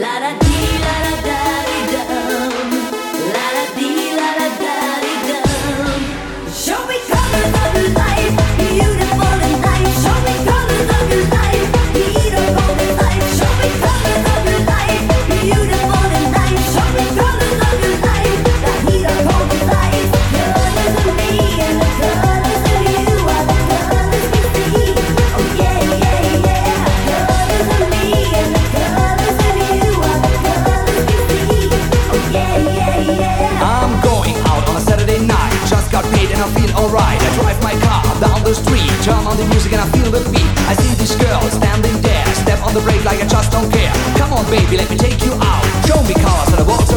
La da dee. Drive my car down the street, turn on the music and I feel the beat. I see this girl standing there, step on the brake like I just don't care. Come on, baby, let me take you out. Show me colors and the world's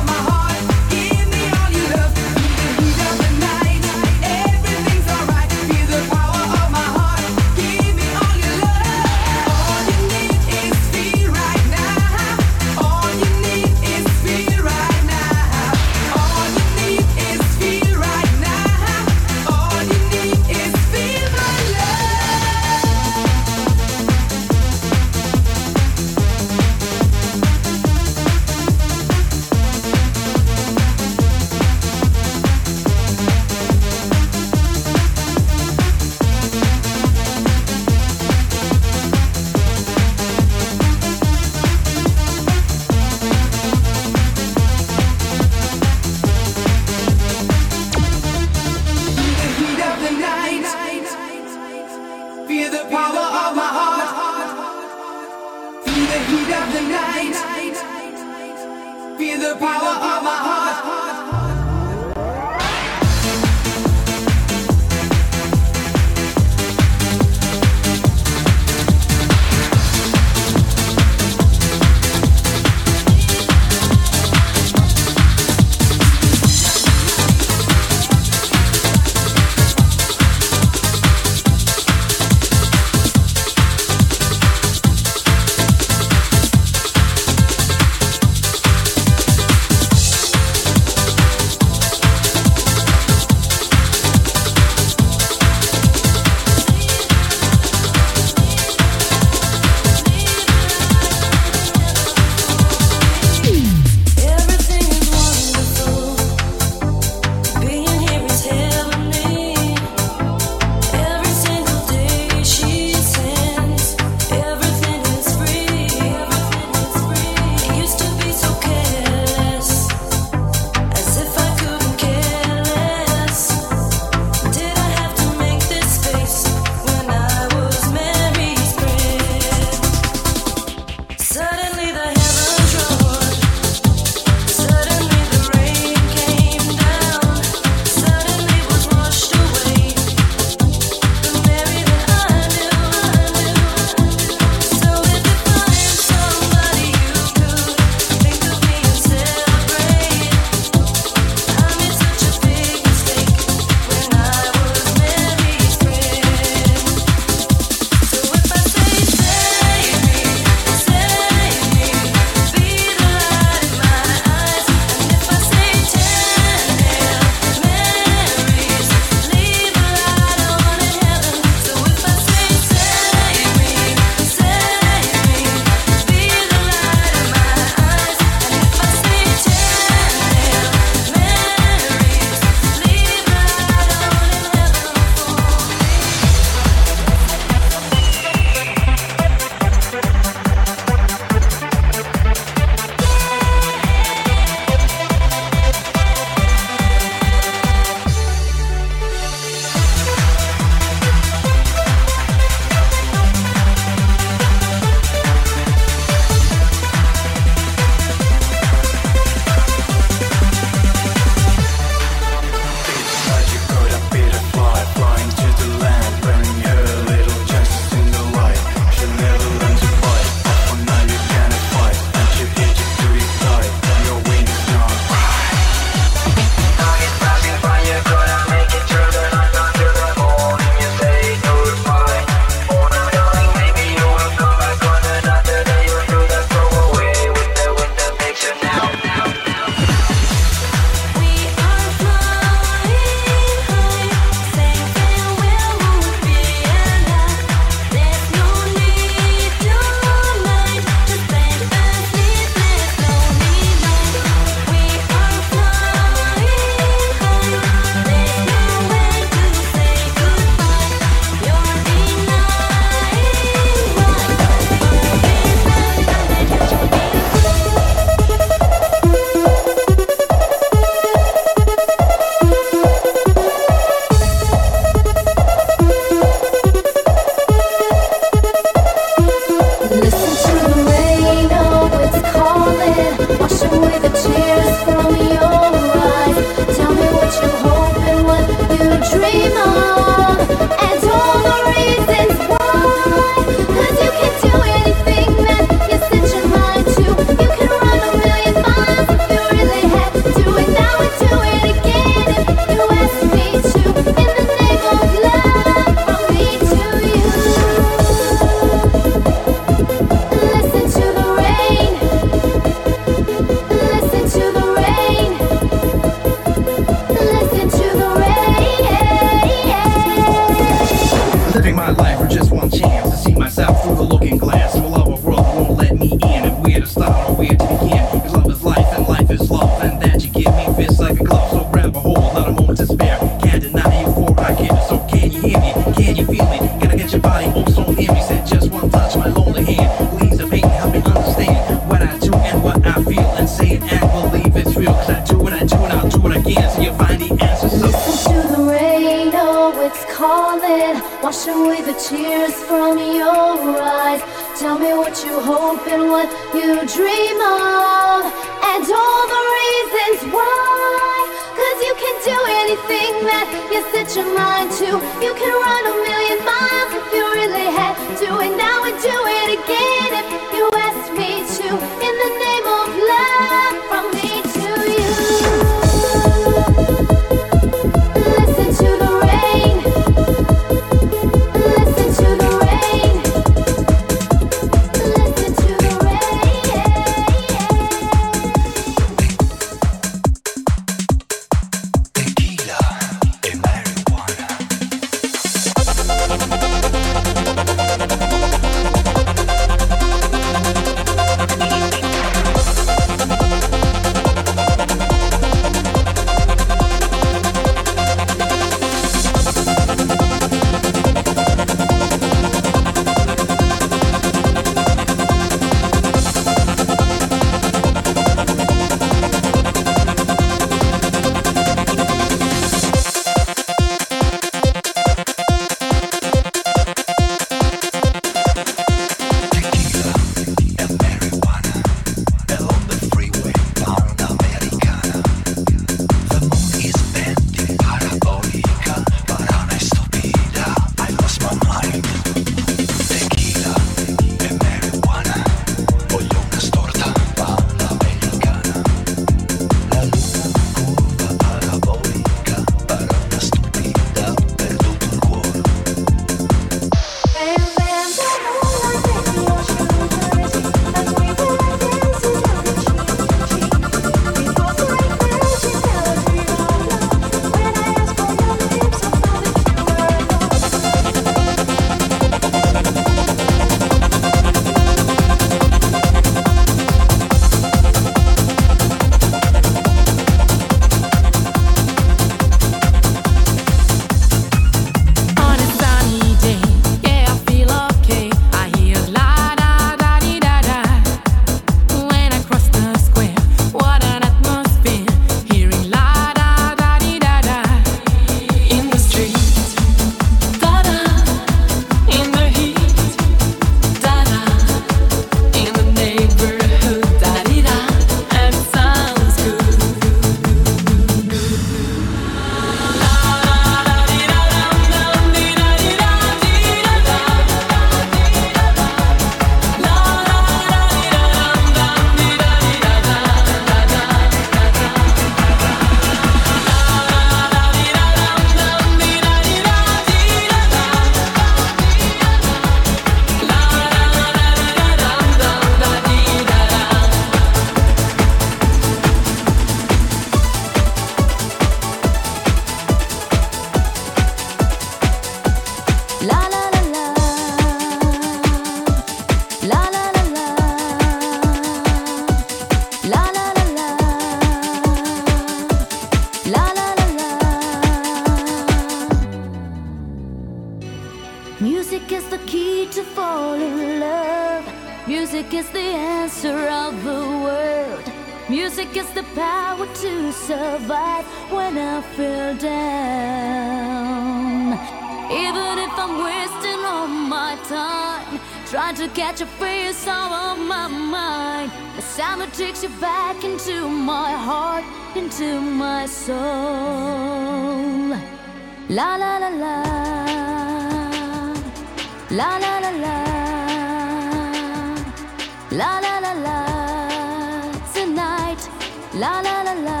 la la la la.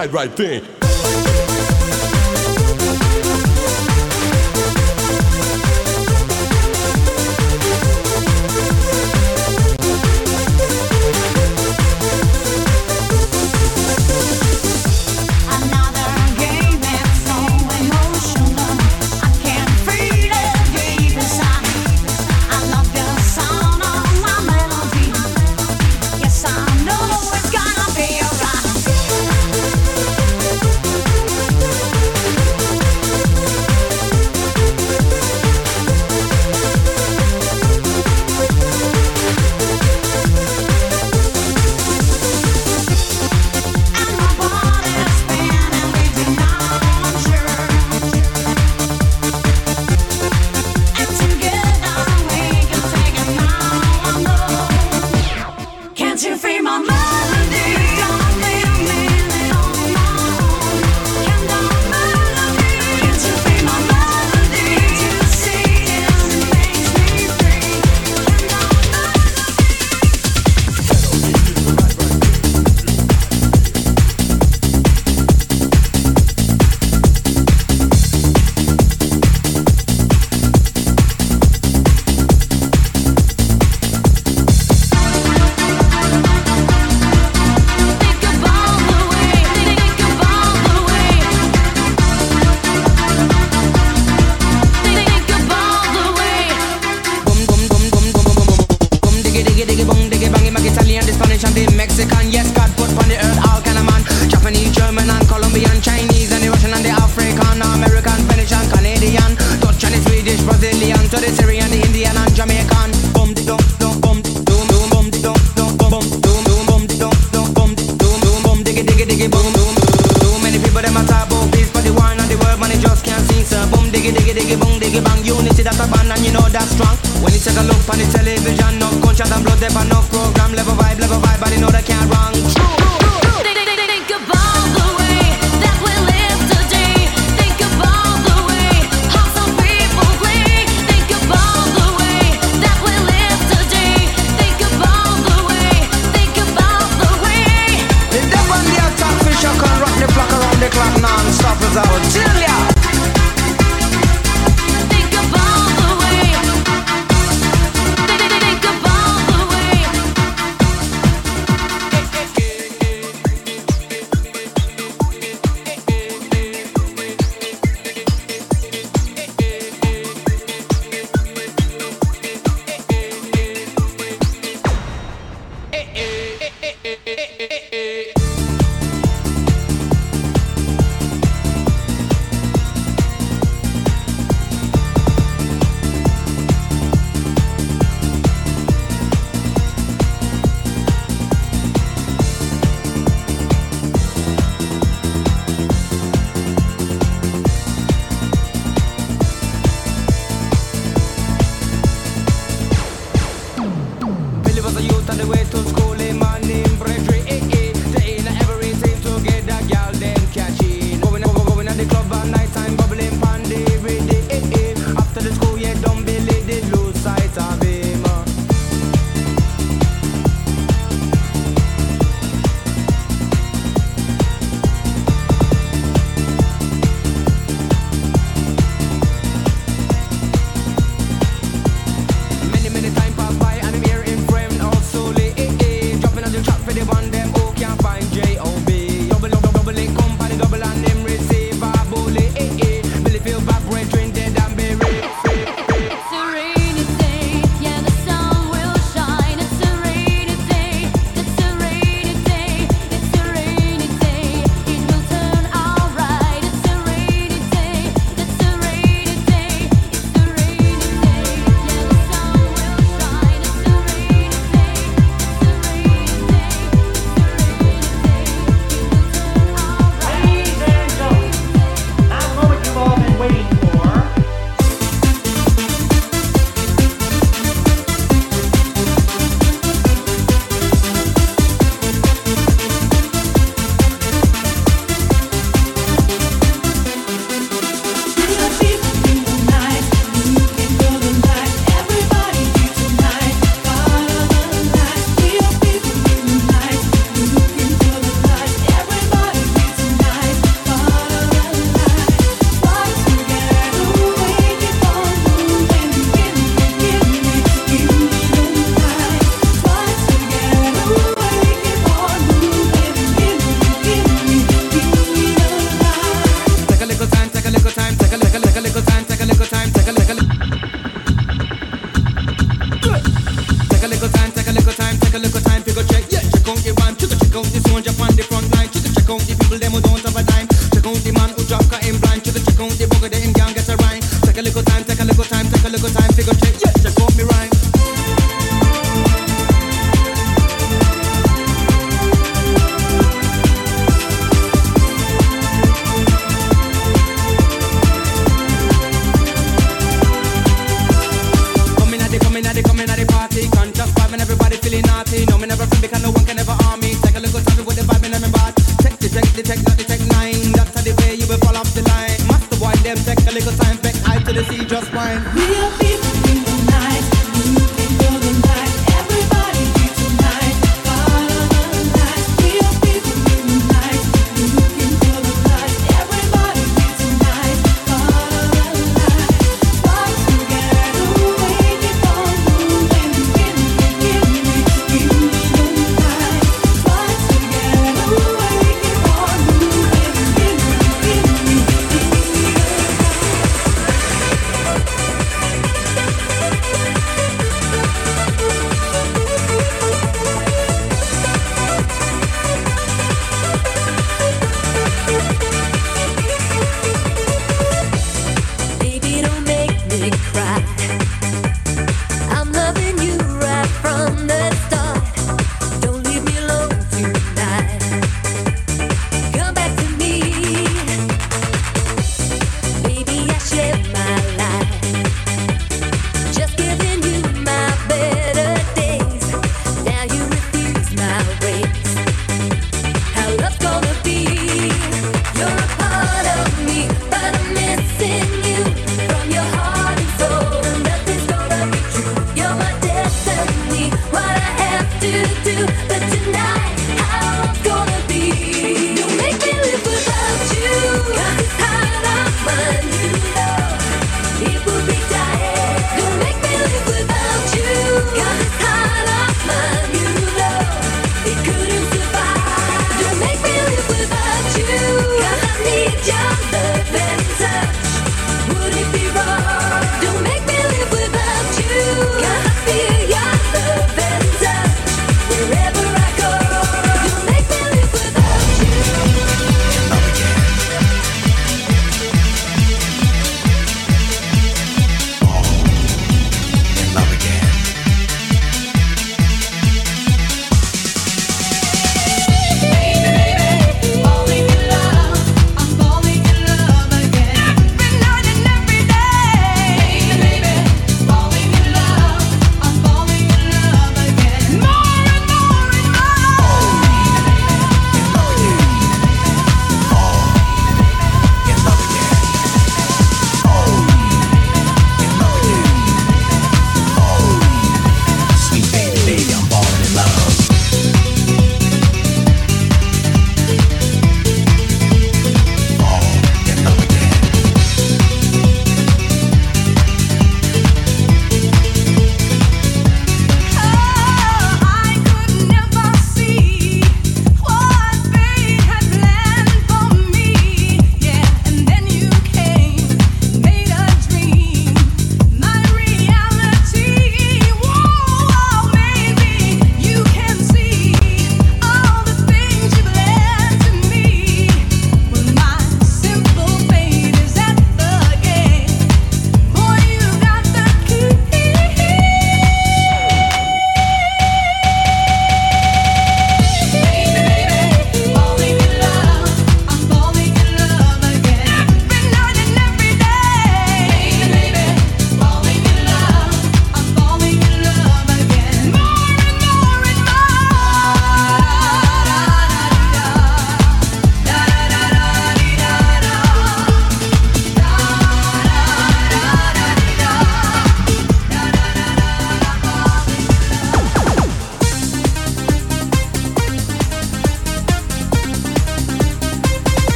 right, right thing.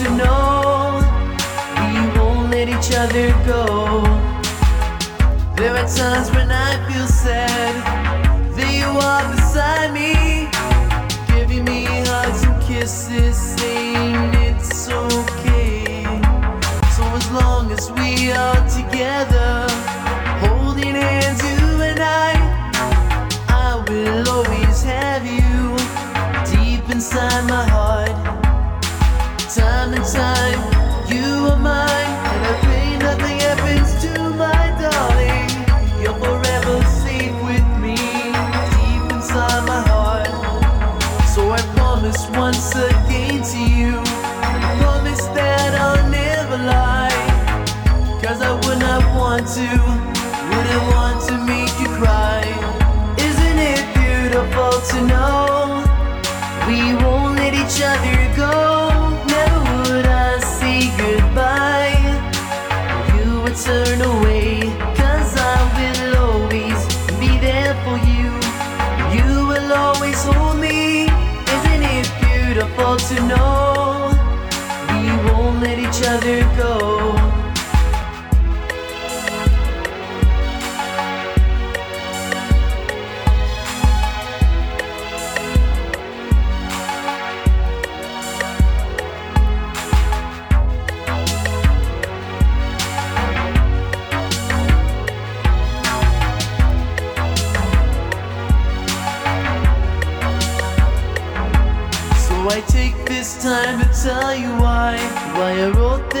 to know we won't let each other go. There are times when I feel sad that you are beside me, giving me hugs and kisses, saying it's okay. So as long as we are.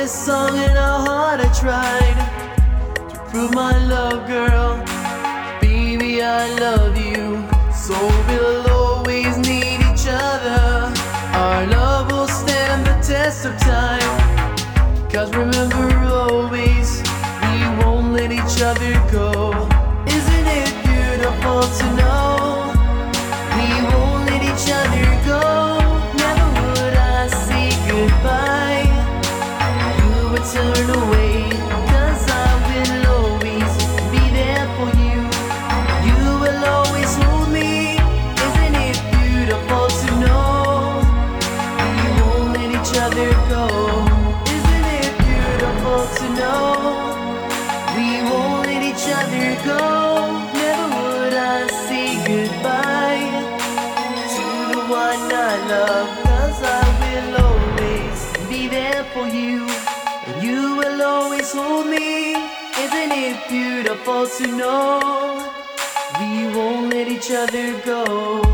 this song in how hard I tried to prove my love, girl. Baby, I love you. So we'll always need each other. Our love will stand the test of time. Cause remember, always, we won't let each other go. Isn't it beautiful to know? beautiful to know we won't let each other go.